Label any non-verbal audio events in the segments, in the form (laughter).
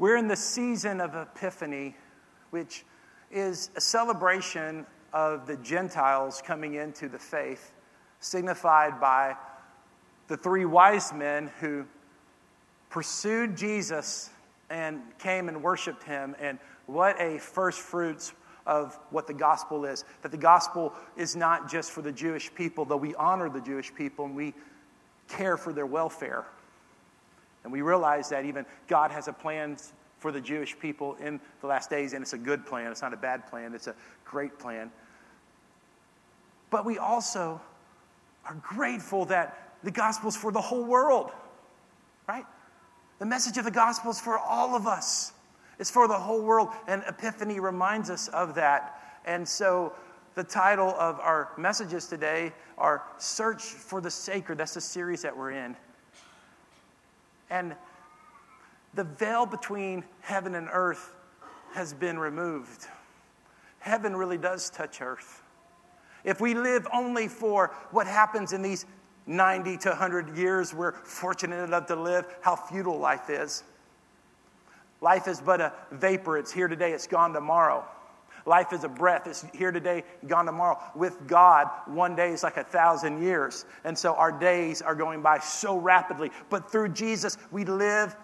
We're in the season of Epiphany, which is a celebration of the Gentiles coming into the faith, signified by the three wise men who pursued Jesus and came and worshiped him. And what a first fruits of what the gospel is. That the gospel is not just for the Jewish people, though we honor the Jewish people and we care for their welfare. And we realize that even God has a plan for the Jewish people in the last days, and it's a good plan. It's not a bad plan, it's a great plan. But we also are grateful that the gospel is for the whole world, right? The message of the gospel is for all of us. It's for the whole world, and Epiphany reminds us of that. And so, the title of our messages today are Search for the Sacred. That's the series that we're in. And the veil between heaven and earth has been removed. Heaven really does touch earth. If we live only for what happens in these 90 to 100 years we're fortunate enough to live, how futile life is. Life is but a vapor. It's here today, it's gone tomorrow. Life is a breath. It's here today, gone tomorrow. With God, one day is like a thousand years. And so our days are going by so rapidly. But through Jesus, we live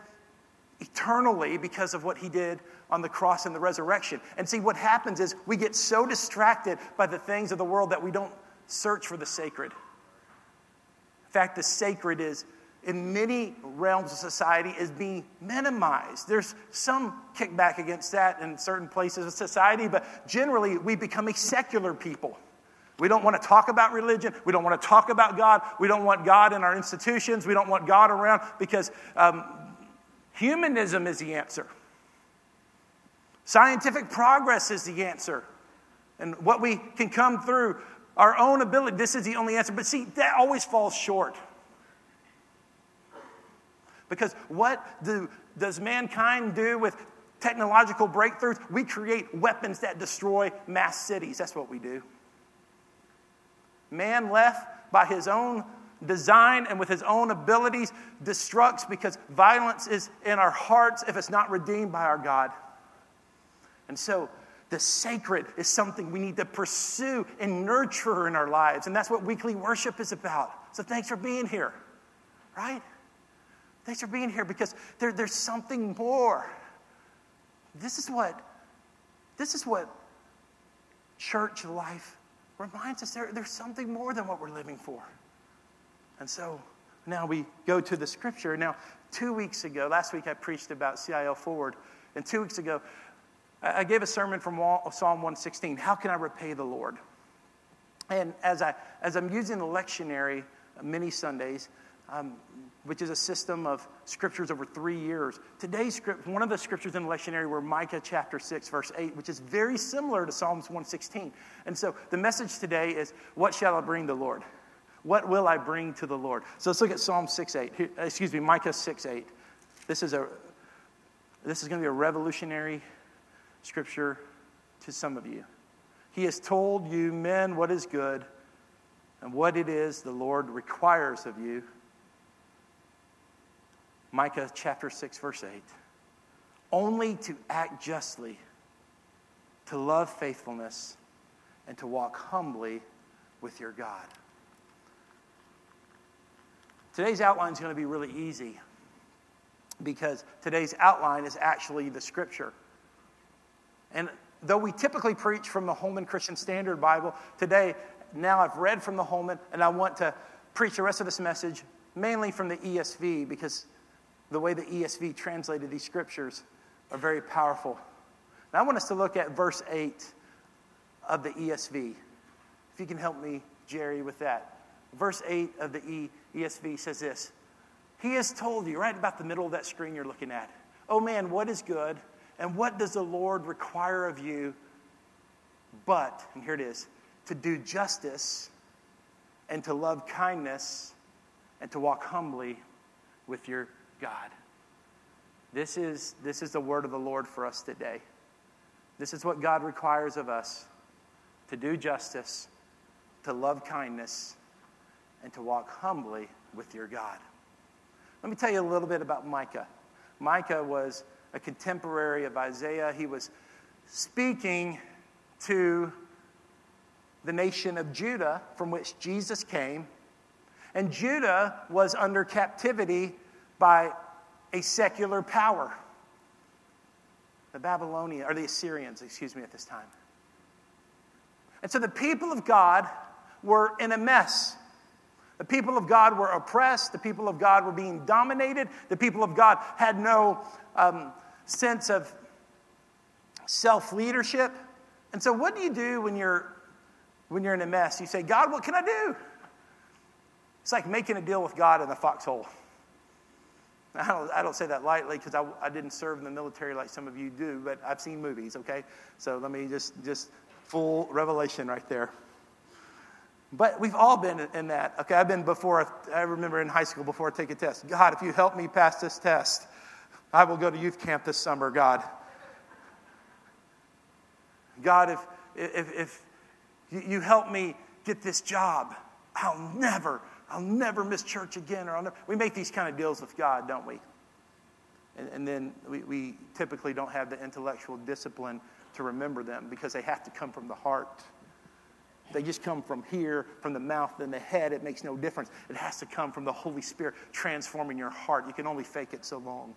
eternally because of what he did on the cross and the resurrection. And see, what happens is we get so distracted by the things of the world that we don't search for the sacred. In fact, the sacred is in many realms of society is being minimized. There's some kickback against that in certain places of society, but generally we become a secular people. We don't want to talk about religion. We don't want to talk about God. We don't want God in our institutions. We don't want God around because um, humanism is the answer. Scientific progress is the answer. And what we can come through our own ability, this is the only answer. But see, that always falls short. Because what do, does mankind do with technological breakthroughs? We create weapons that destroy mass cities. That's what we do. Man left by his own design and with his own abilities destructs because violence is in our hearts if it's not redeemed by our God. And so, the sacred is something we need to pursue and nurture in our lives. And that's what weekly worship is about. So, thanks for being here, right? Thanks for being here because there, there's something more. This is what this is what church life reminds us there, there's something more than what we're living for. And so now we go to the scripture. Now, two weeks ago, last week I preached about CIL Forward, and two weeks ago I gave a sermon from Psalm 116 How can I repay the Lord? And as, I, as I'm using the lectionary uh, many Sundays, um, which is a system of scriptures over three years. Today's script, one of the scriptures in the lectionary were Micah chapter 6, verse 8, which is very similar to Psalms 116. And so the message today is, What shall I bring the Lord? What will I bring to the Lord? So let's look at Psalm 6, 8. excuse me, Micah 6, 8. This is, a, this is going to be a revolutionary scripture to some of you. He has told you, men, what is good and what it is the Lord requires of you Micah chapter 6, verse 8. Only to act justly, to love faithfulness, and to walk humbly with your God. Today's outline is going to be really easy because today's outline is actually the scripture. And though we typically preach from the Holman Christian Standard Bible, today, now I've read from the Holman and I want to preach the rest of this message mainly from the ESV because the way the ESV translated these scriptures are very powerful. And I want us to look at verse 8 of the ESV. If you can help me, Jerry, with that. Verse 8 of the e- ESV says this He has told you, right about the middle of that screen you're looking at, oh man, what is good? And what does the Lord require of you? But, and here it is, to do justice and to love kindness and to walk humbly with your God. This is, this is the word of the Lord for us today. This is what God requires of us to do justice, to love kindness, and to walk humbly with your God. Let me tell you a little bit about Micah. Micah was a contemporary of Isaiah. He was speaking to the nation of Judah from which Jesus came. And Judah was under captivity by a secular power. The Babylonians, or the Assyrians, excuse me, at this time. And so the people of God were in a mess. The people of God were oppressed. The people of God were being dominated. The people of God had no um, sense of self leadership. And so, what do you do when you're, when you're in a mess? You say, God, what can I do? It's like making a deal with God in the foxhole. I don't, I don't say that lightly because I, I didn't serve in the military like some of you do, but I've seen movies, okay? So let me just, just full revelation right there. But we've all been in that. Okay, I've been before, I remember in high school before I take a test. God, if you help me pass this test, I will go to youth camp this summer, God. God, if, if, if you help me get this job, I'll never, I'll never miss church again. Or I'll never. We make these kind of deals with God, don't we? And, and then we, we typically don't have the intellectual discipline to remember them because they have to come from the heart. They just come from here, from the mouth, and the head. It makes no difference. It has to come from the Holy Spirit transforming your heart. You can only fake it so long.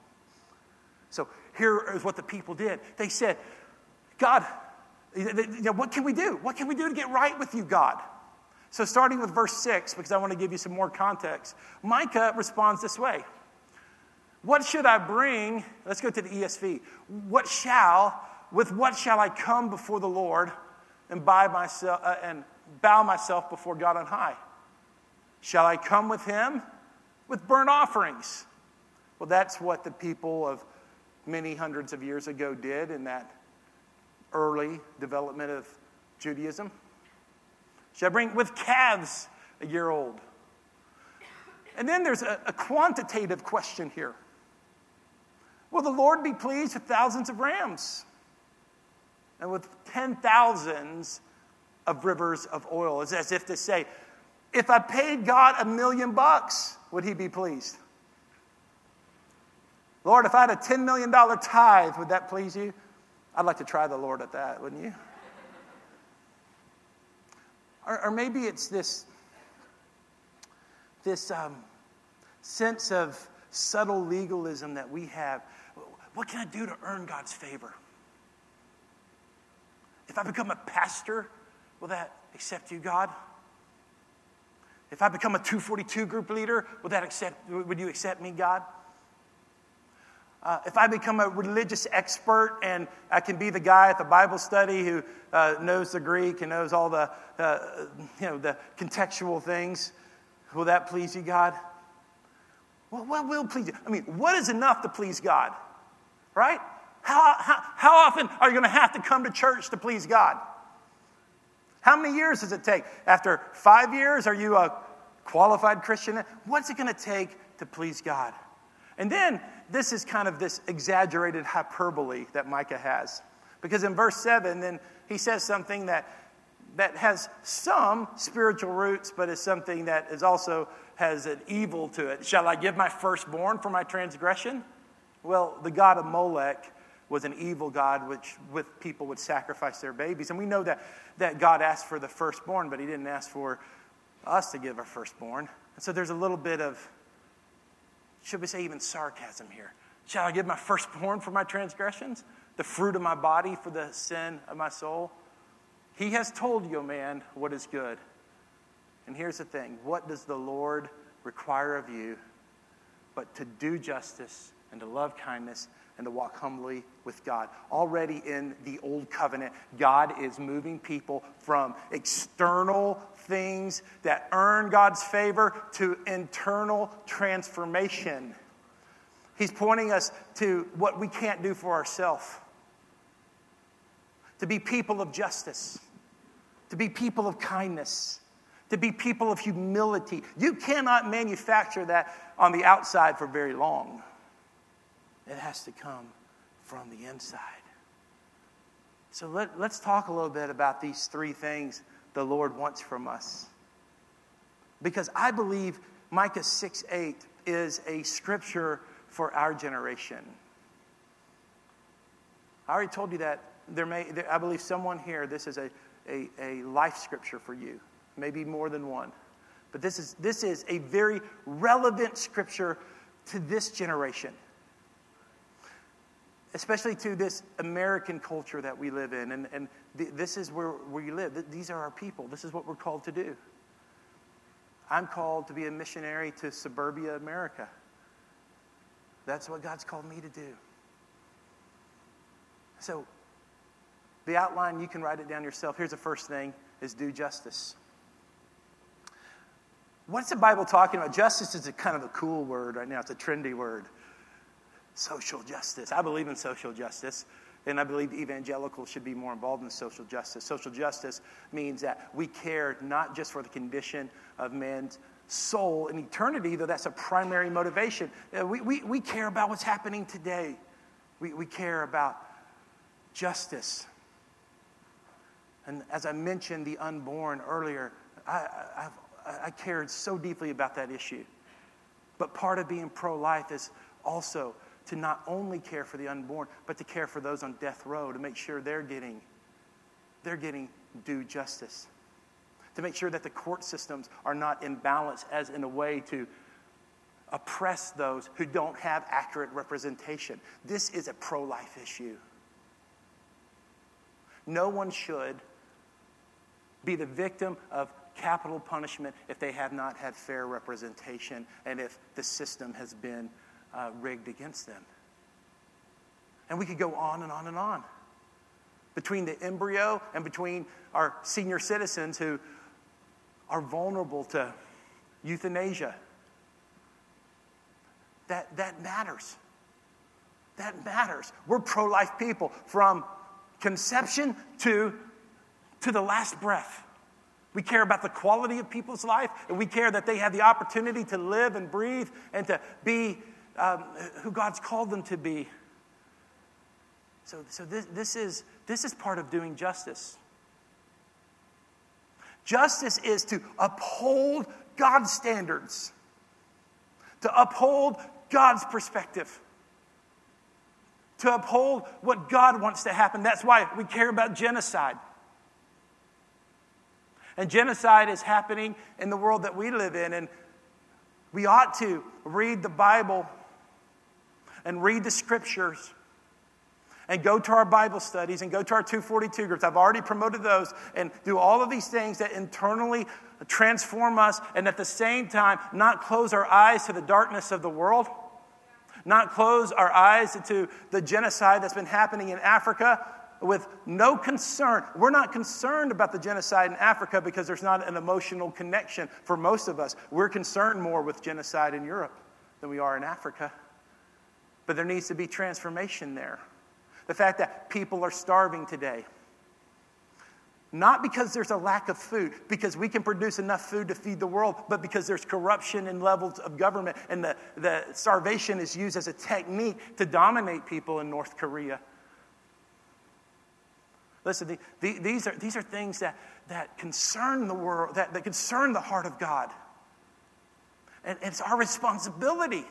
So here is what the people did. They said, God, you know, what can we do? What can we do to get right with you, God? So, starting with verse 6, because I want to give you some more context, Micah responds this way What should I bring? Let's go to the ESV. What shall, with what shall I come before the Lord and, buy myself, uh, and bow myself before God on high? Shall I come with him? With burnt offerings. Well, that's what the people of many hundreds of years ago did in that early development of Judaism? Should I bring with calves a year old? And then there's a, a quantitative question here. Will the Lord be pleased with thousands of rams and with ten thousands of rivers of oil? It's as if to say, if I paid God a million bucks, would he be pleased? Lord, if I had a $10 million tithe, would that please you? I'd like to try the Lord at that, wouldn't you? Or, or maybe it's this, this um, sense of subtle legalism that we have. What can I do to earn God's favor? If I become a pastor, will that accept you, God? If I become a 242 group leader, will that accept, would you accept me, God? Uh, if I become a religious expert and I can be the guy at the Bible study who uh, knows the Greek and knows all the, uh, you know, the contextual things, will that please you, God? Well, what will please you? I mean, what is enough to please God? Right? How, how, how often are you going to have to come to church to please God? How many years does it take? After five years, are you a qualified Christian? What's it going to take to please God? And then this is kind of this exaggerated hyperbole that Micah has. Because in verse 7, then he says something that, that has some spiritual roots, but is something that is also has an evil to it. Shall I give my firstborn for my transgression? Well, the god of Molech was an evil god which with people would sacrifice their babies. And we know that, that God asked for the firstborn, but he didn't ask for us to give our firstborn. And so there's a little bit of should we say even sarcasm here? Shall I give my firstborn for my transgressions, the fruit of my body for the sin of my soul? He has told you, man, what is good. And here's the thing what does the Lord require of you but to do justice and to love kindness and to walk humbly with God. Already in the old covenant, God is moving people from external things that earn God's favor to internal transformation. He's pointing us to what we can't do for ourselves to be people of justice, to be people of kindness, to be people of humility. You cannot manufacture that on the outside for very long. It has to come from the inside. So let, us talk a little bit about these three things the Lord wants from us. Because I believe Micah 6 8 is a scripture for our generation. I already told you that there may, there, I believe someone here, this is a, a, a life scripture for you, maybe more than one. But this is, this is a very relevant scripture to this generation, especially to this American culture that we live in. And, and th- this is where we live. These are our people. This is what we're called to do. I'm called to be a missionary to suburbia America. That's what God's called me to do. So, the outline, you can write it down yourself. Here's the first thing is do justice. What's the Bible talking about? Justice is a kind of a cool word right now. It's a trendy word. Social justice. I believe in social justice, and I believe evangelicals should be more involved in social justice. Social justice means that we care not just for the condition of man's soul in eternity, though that's a primary motivation. Uh, we, we, we care about what's happening today. We, we care about justice. And as I mentioned the unborn earlier, I, I've I cared so deeply about that issue. But part of being pro life is also to not only care for the unborn, but to care for those on death row to make sure they're getting, they're getting due justice. To make sure that the court systems are not in balance as in a way to oppress those who don't have accurate representation. This is a pro life issue. No one should be the victim of capital punishment if they have not had fair representation and if the system has been uh, rigged against them. And we could go on and on and on. Between the embryo and between our senior citizens who are vulnerable to euthanasia. That, that matters. That matters. We're pro life people from conception to, to the last breath. We care about the quality of people's life, and we care that they have the opportunity to live and breathe and to be um, who God's called them to be. So, so this, this, is, this is part of doing justice. Justice is to uphold God's standards, to uphold God's perspective, to uphold what God wants to happen. That's why we care about genocide. And genocide is happening in the world that we live in. And we ought to read the Bible and read the scriptures and go to our Bible studies and go to our 242 groups. I've already promoted those and do all of these things that internally transform us and at the same time not close our eyes to the darkness of the world, not close our eyes to the genocide that's been happening in Africa with no concern. We're not concerned about the genocide in Africa because there's not an emotional connection for most of us. We're concerned more with genocide in Europe than we are in Africa. But there needs to be transformation there. The fact that people are starving today. Not because there's a lack of food, because we can produce enough food to feed the world, but because there's corruption in levels of government, and the, the starvation is used as a technique to dominate people in North Korea Listen, the, the, these, are, these are things that, that concern the world, that, that concern the heart of God. And it's our responsibility.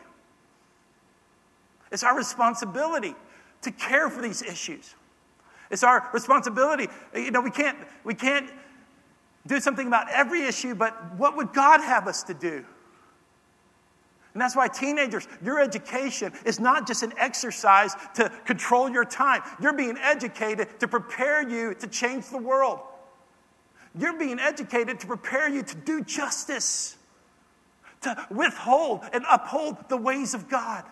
It's our responsibility to care for these issues. It's our responsibility. You know, we can't, we can't do something about every issue, but what would God have us to do? And that's why, teenagers, your education is not just an exercise to control your time. You're being educated to prepare you to change the world. You're being educated to prepare you to do justice, to withhold and uphold the ways of God.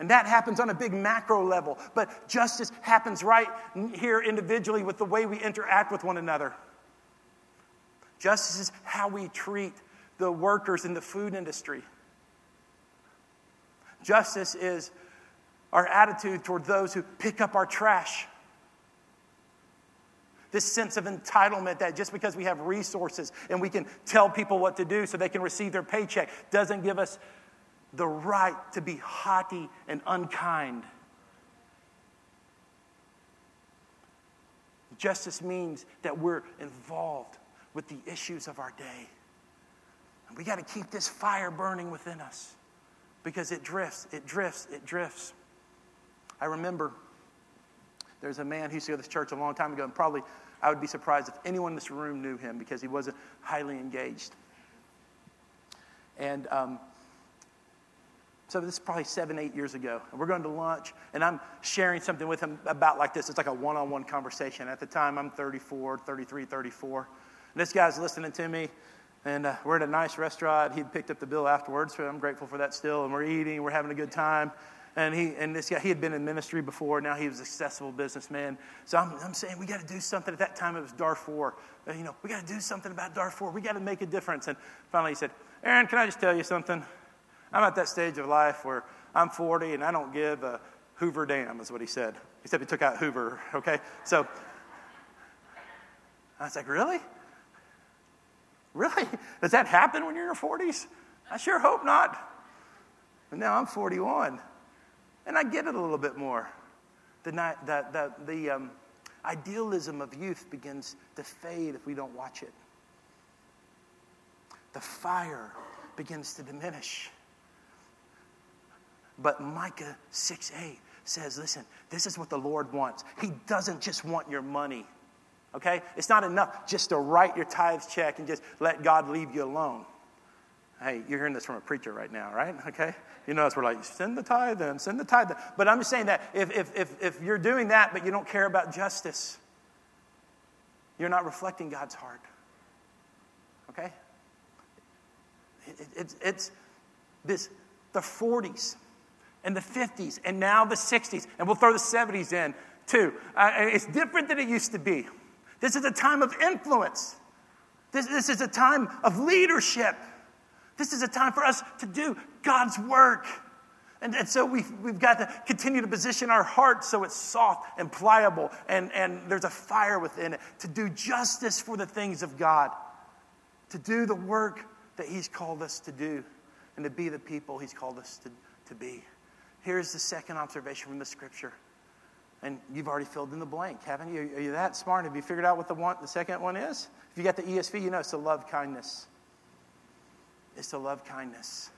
And that happens on a big macro level, but justice happens right here individually with the way we interact with one another. Justice is how we treat the workers in the food industry. Justice is our attitude toward those who pick up our trash. This sense of entitlement that just because we have resources and we can tell people what to do so they can receive their paycheck doesn't give us the right to be haughty and unkind. Justice means that we're involved with the issues of our day. And we got to keep this fire burning within us because it drifts, it drifts, it drifts. I remember There's a man who used to go to this church a long time ago, and probably I would be surprised if anyone in this room knew him because he wasn't highly engaged. And um, so this is probably seven, eight years ago. And we're going to lunch, and I'm sharing something with him about like this. It's like a one on one conversation. At the time, I'm 34, 33, 34. And this guy's listening to me, and uh, we're at a nice restaurant. He picked up the bill afterwards, so I'm grateful for that still. And we're eating, we're having a good time. And he and this guy, he had been in ministry before. Now he was a successful businessman. So I'm, I'm saying we got to do something. At that time, it was Darfur. Uh, you know, we got to do something about Darfur. We got to make a difference. And finally, he said, "Aaron, can I just tell you something? I'm at that stage of life where I'm 40 and I don't give a Hoover damn." Is what he said. Except he took out Hoover. Okay, so I was like, "Really? Really? Does that happen when you're in your 40s? I sure hope not. But now I'm 41, and I get it a little bit more. The, the um, idealism of youth begins to fade if we don't watch it. The fire begins to diminish. But Micah 6 8 says, listen, this is what the Lord wants. He doesn't just want your money. Okay? It's not enough just to write your tithes check and just let God leave you alone. Hey, you're hearing this from a preacher right now, right? Okay? You know, we're like, send the tithe in, send the tithe. But I'm just saying that if, if, if, if you're doing that, but you don't care about justice, you're not reflecting God's heart. Okay? It, it, it's, it's this, the 40s and the 50s and now the 60s, and we'll throw the 70s in too. Uh, it's different than it used to be. This is a time of influence. This, this is a time of leadership. This is a time for us to do God's work. And, and so we've, we've got to continue to position our hearts so it's soft and pliable and, and there's a fire within it to do justice for the things of God, to do the work that He's called us to do, and to be the people He's called us to, to be. Here's the second observation from the scripture. And you've already filled in the blank, haven't you? Are you that smart? Have you figured out what the, one, the second one is? If you got the ESV, you know it's to love kindness. It's to love kindness.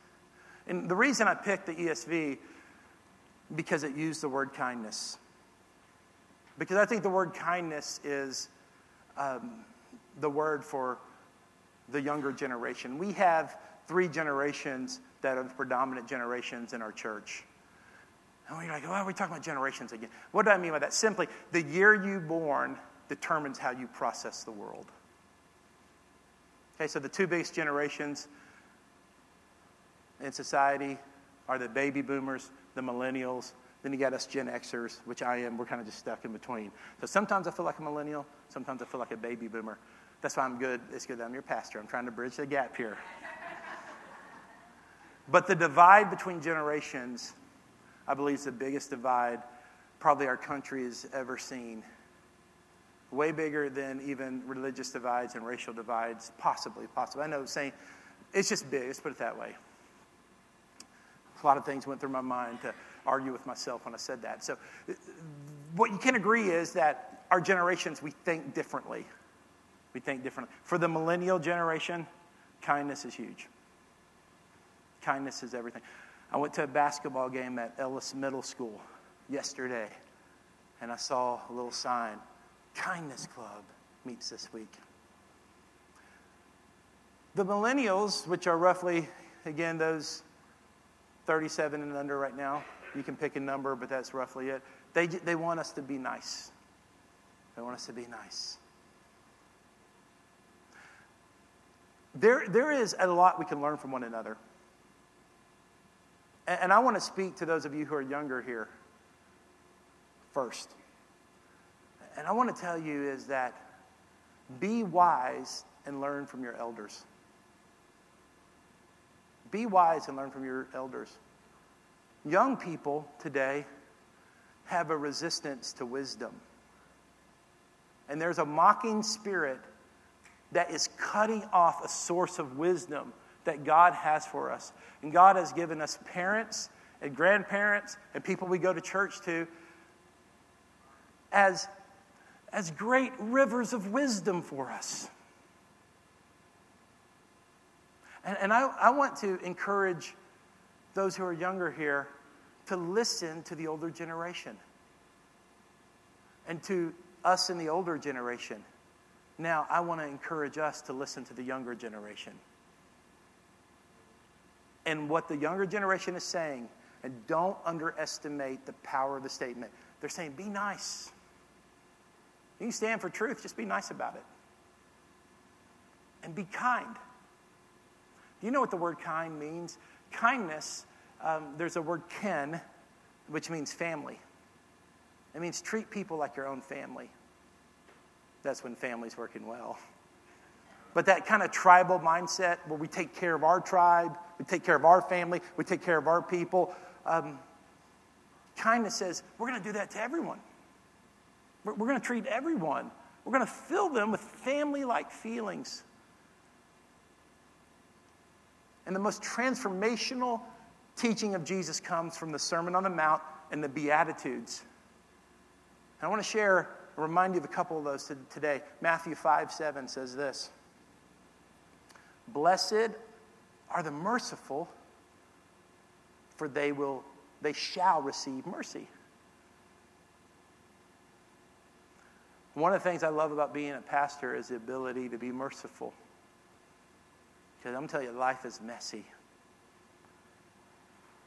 And the reason I picked the ESV because it used the word kindness. Because I think the word kindness is um, the word for the younger generation. We have three generations that are the predominant generations in our church. And you're like, are we talking about generations again? What do I mean by that? Simply, the year you born determines how you process the world. Okay, so the two biggest generations in society are the baby boomers, the millennials, then you got us Gen Xers, which I am. We're kind of just stuck in between. So sometimes I feel like a millennial, sometimes I feel like a baby boomer. That's why I'm good. It's good that I'm your pastor. I'm trying to bridge the gap here. (laughs) but the divide between generations I believe is the biggest divide probably our country has ever seen. Way bigger than even religious divides and racial divides, possibly, possibly. I know saying it's just big, let's put it that way. A lot of things went through my mind to argue with myself when I said that. So, what you can agree is that our generations, we think differently. We think differently. For the millennial generation, kindness is huge. Kindness is everything. I went to a basketball game at Ellis Middle School yesterday, and I saw a little sign Kindness Club meets this week. The millennials, which are roughly, again, those 37 and under right now, you can pick a number, but that's roughly it. They, they want us to be nice. They want us to be nice. There, there is a lot we can learn from one another. And I want to speak to those of you who are younger here first. And I want to tell you is that be wise and learn from your elders. Be wise and learn from your elders. Young people today have a resistance to wisdom. And there's a mocking spirit that is cutting off a source of wisdom that God has for us. And God has given us parents and grandparents and people we go to church to as, as great rivers of wisdom for us. And, and I, I want to encourage those who are younger here to listen to the older generation. and to us in the older generation. Now, I want to encourage us to listen to the younger generation. And what the younger generation is saying, and don't underestimate the power of the statement. They're saying, be nice. You can stand for truth, just be nice about it. And be kind. Do you know what the word kind means? Kindness, um, there's a word ken, which means family. It means treat people like your own family. That's when family's working well. But that kind of tribal mindset where we take care of our tribe, we take care of our family, we take care of our people, um, kindness says we're going to do that to everyone. We're, we're going to treat everyone. We're going to fill them with family like feelings. And the most transformational teaching of Jesus comes from the Sermon on the Mount and the Beatitudes. And I want to share, remind you of a couple of those today. Matthew 5 7 says this Blessed are the merciful, for they will they shall receive mercy. One of the things I love about being a pastor is the ability to be merciful. Because I'm telling you, life is messy.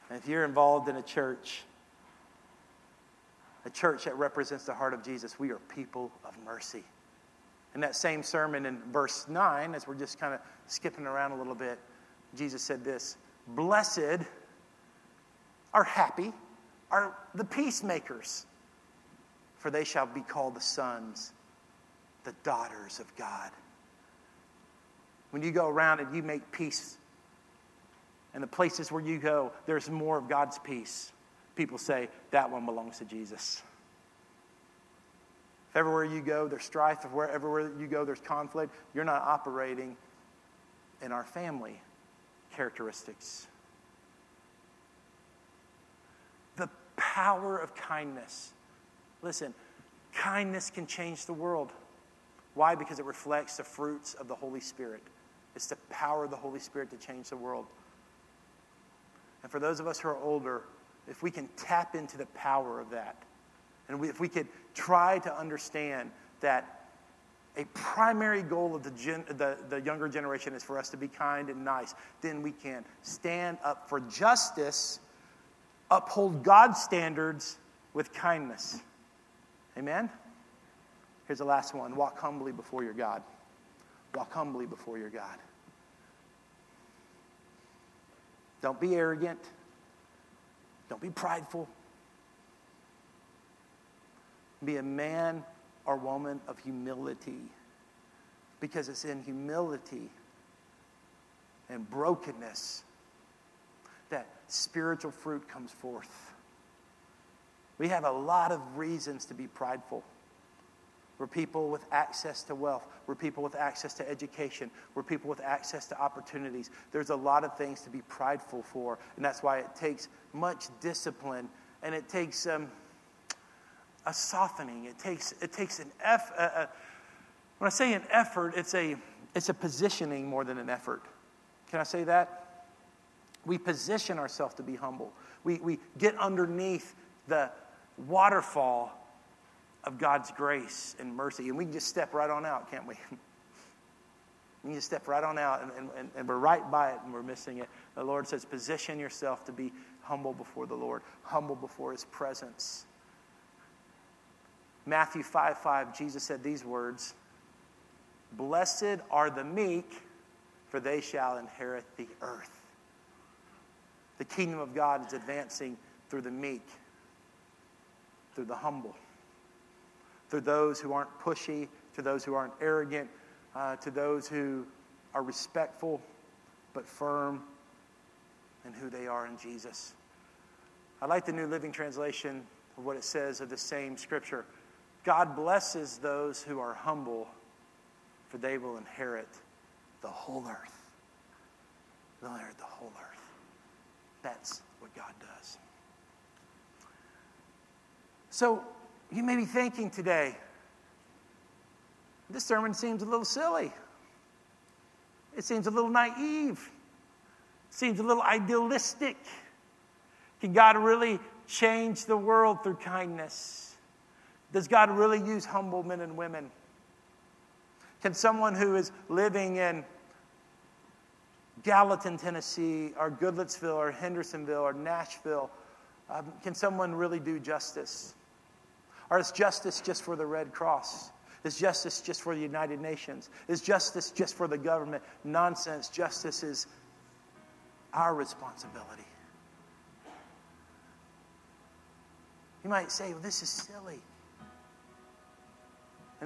And if you're involved in a church, a church that represents the heart of Jesus, we are people of mercy. In that same sermon in verse 9, as we're just kind of skipping around a little bit, Jesus said this Blessed are happy are the peacemakers, for they shall be called the sons, the daughters of God. When you go around and you make peace, and the places where you go, there's more of God's peace. People say, that one belongs to Jesus. Everywhere you go there's strife, if wherever you go there's conflict, you're not operating in our family characteristics. The power of kindness. Listen, kindness can change the world. Why? Because it reflects the fruits of the Holy Spirit. It's the power of the Holy Spirit to change the world. And for those of us who are older, if we can tap into the power of that, and we, if we could try to understand that a primary goal of the, gen, the, the younger generation is for us to be kind and nice, then we can stand up for justice uphold God's standards with kindness. Amen? Here's the last one walk humbly before your God. Walk humbly before your God. Don't be arrogant. Don't be prideful. Be a man or woman of humility. Because it's in humility and brokenness that spiritual fruit comes forth. We have a lot of reasons to be prideful. We're people with access to wealth. We're people with access to education. We're people with access to opportunities. There's a lot of things to be prideful for, and that's why it takes much discipline and it takes um, a softening. It takes, it takes an effort. when I say an effort, it's a, it's a positioning more than an effort. Can I say that? We position ourselves to be humble. We, we get underneath the waterfall of God's grace and mercy. And we can just step right on out, can't we? (laughs) we just step right on out, and, and, and we're right by it and we're missing it. The Lord says, position yourself to be humble before the Lord, humble before His presence. Matthew 5 5, Jesus said these words Blessed are the meek, for they shall inherit the earth. The kingdom of God is advancing through the meek, through the humble, through those who aren't pushy, to those who aren't arrogant, uh, to those who are respectful but firm in who they are in Jesus. I like the New Living Translation of what it says of the same scripture. God blesses those who are humble, for they will inherit the whole earth. They'll inherit the whole earth. That's what God does. So you may be thinking today, this sermon seems a little silly. It seems a little naive. It seems a little idealistic. Can God really change the world through kindness? Does God really use humble men and women? Can someone who is living in Gallatin, Tennessee, or Goodlettsville, or Hendersonville, or Nashville, um, can someone really do justice? Or is justice just for the Red Cross? Is justice just for the United Nations? Is justice just for the government? Nonsense. Justice is our responsibility. You might say, well, this is silly.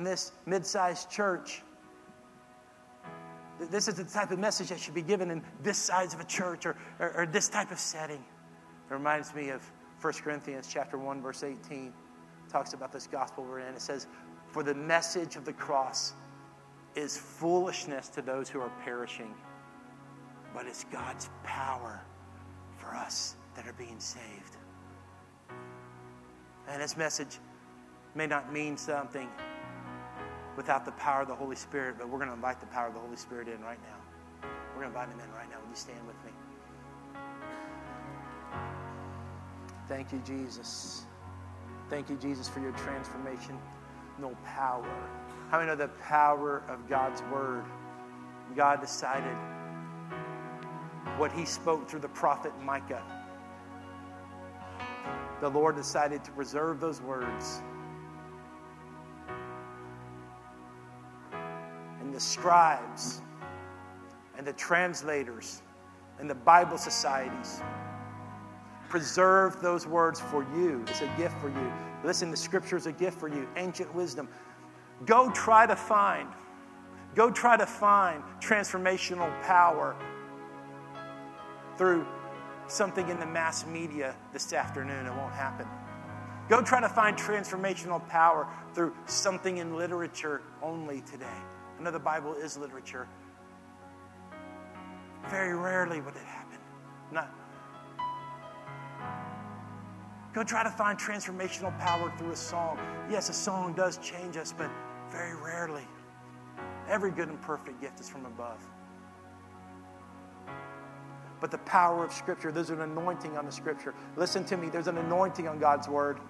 In this mid sized church, this is the type of message that should be given in this size of a church or, or, or this type of setting. It reminds me of 1 Corinthians chapter 1, verse 18. It talks about this gospel we're in. It says, For the message of the cross is foolishness to those who are perishing, but it's God's power for us that are being saved. And this message may not mean something without the power of the Holy Spirit, but we're going to invite the power of the Holy Spirit in right now. We're going to invite him in right now. Will you stand with me? Thank you, Jesus. Thank you, Jesus, for your transformation. No power. How many know the power of God's word? God decided what he spoke through the prophet Micah. The Lord decided to preserve those words the scribes and the translators and the Bible societies preserve those words for you. It's a gift for you. Listen, the scripture is a gift for you, ancient wisdom. Go try to find, go try to find transformational power through something in the mass media this afternoon. It won't happen. Go try to find transformational power through something in literature only today. I know the Bible is literature. Very rarely would it happen. Not. Go try to find transformational power through a song. Yes, a song does change us, but very rarely. Every good and perfect gift is from above. But the power of Scripture, there's an anointing on the Scripture. Listen to me, there's an anointing on God's Word.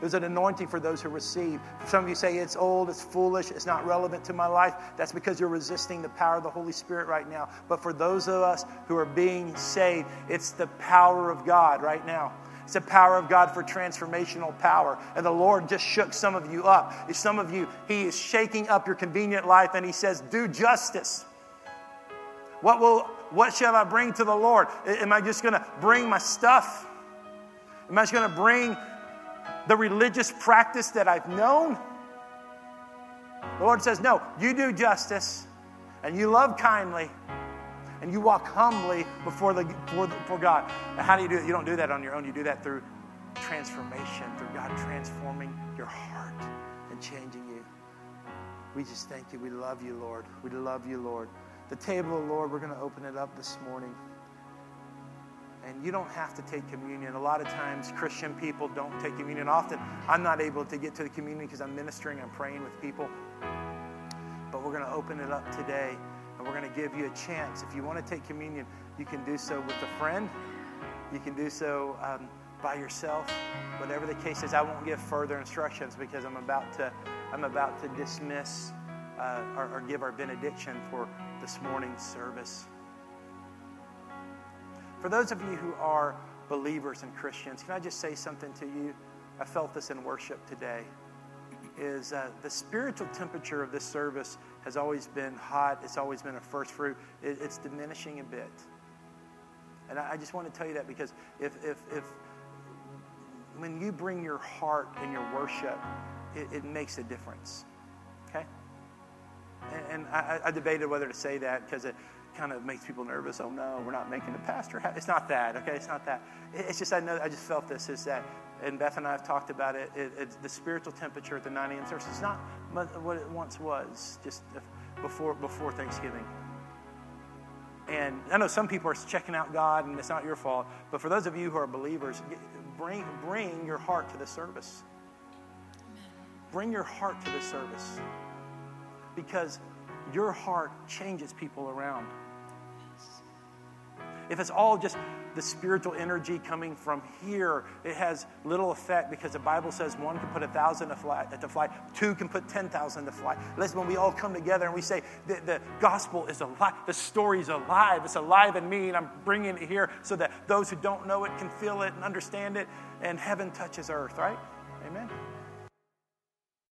There's an anointing for those who receive. Some of you say it's old, it's foolish, it's not relevant to my life. That's because you're resisting the power of the Holy Spirit right now. But for those of us who are being saved, it's the power of God right now. It's the power of God for transformational power. And the Lord just shook some of you up. Some of you, He is shaking up your convenient life and He says, Do justice. What, will, what shall I bring to the Lord? Am I just going to bring my stuff? Am I just going to bring the religious practice that I've known. The Lord says, No, you do justice and you love kindly and you walk humbly before, the, before, before God. And how do you do it? You don't do that on your own. You do that through transformation, through God transforming your heart and changing you. We just thank you. We love you, Lord. We love you, Lord. The table of the Lord, we're going to open it up this morning. And you don't have to take communion. A lot of times, Christian people don't take communion. Often, I'm not able to get to the communion because I'm ministering, I'm praying with people. But we're going to open it up today, and we're going to give you a chance. If you want to take communion, you can do so with a friend, you can do so um, by yourself. Whatever the case is, I won't give further instructions because I'm about to, I'm about to dismiss uh, or, or give our benediction for this morning's service. For those of you who are believers and Christians, can I just say something to you? I felt this in worship today. Is uh, the spiritual temperature of this service has always been hot. It's always been a first fruit. It, it's diminishing a bit. And I, I just want to tell you that because if, if, if when you bring your heart in your worship, it, it makes a difference. Okay? And, and I, I, debated whether to say that because it, kind of makes people nervous. Oh no, we're not making the pastor happy. It's not that, okay? It's not that. It's just I know I just felt this is that, and Beth and I have talked about it. it it's the spiritual temperature at the 9 a.m. service. It's not what it once was, just before before Thanksgiving. And I know some people are checking out God, and it's not your fault. But for those of you who are believers, bring bring your heart to the service. Bring your heart to the service, because your heart changes people around. If it's all just the spiritual energy coming from here, it has little effect because the Bible says one can put a thousand to flight, two can put 10,000 to flight. Listen, when we all come together and we say the, the gospel is alive, the story is alive, it's alive in me, and I'm bringing it here so that those who don't know it can feel it and understand it, and heaven touches earth, right? Amen.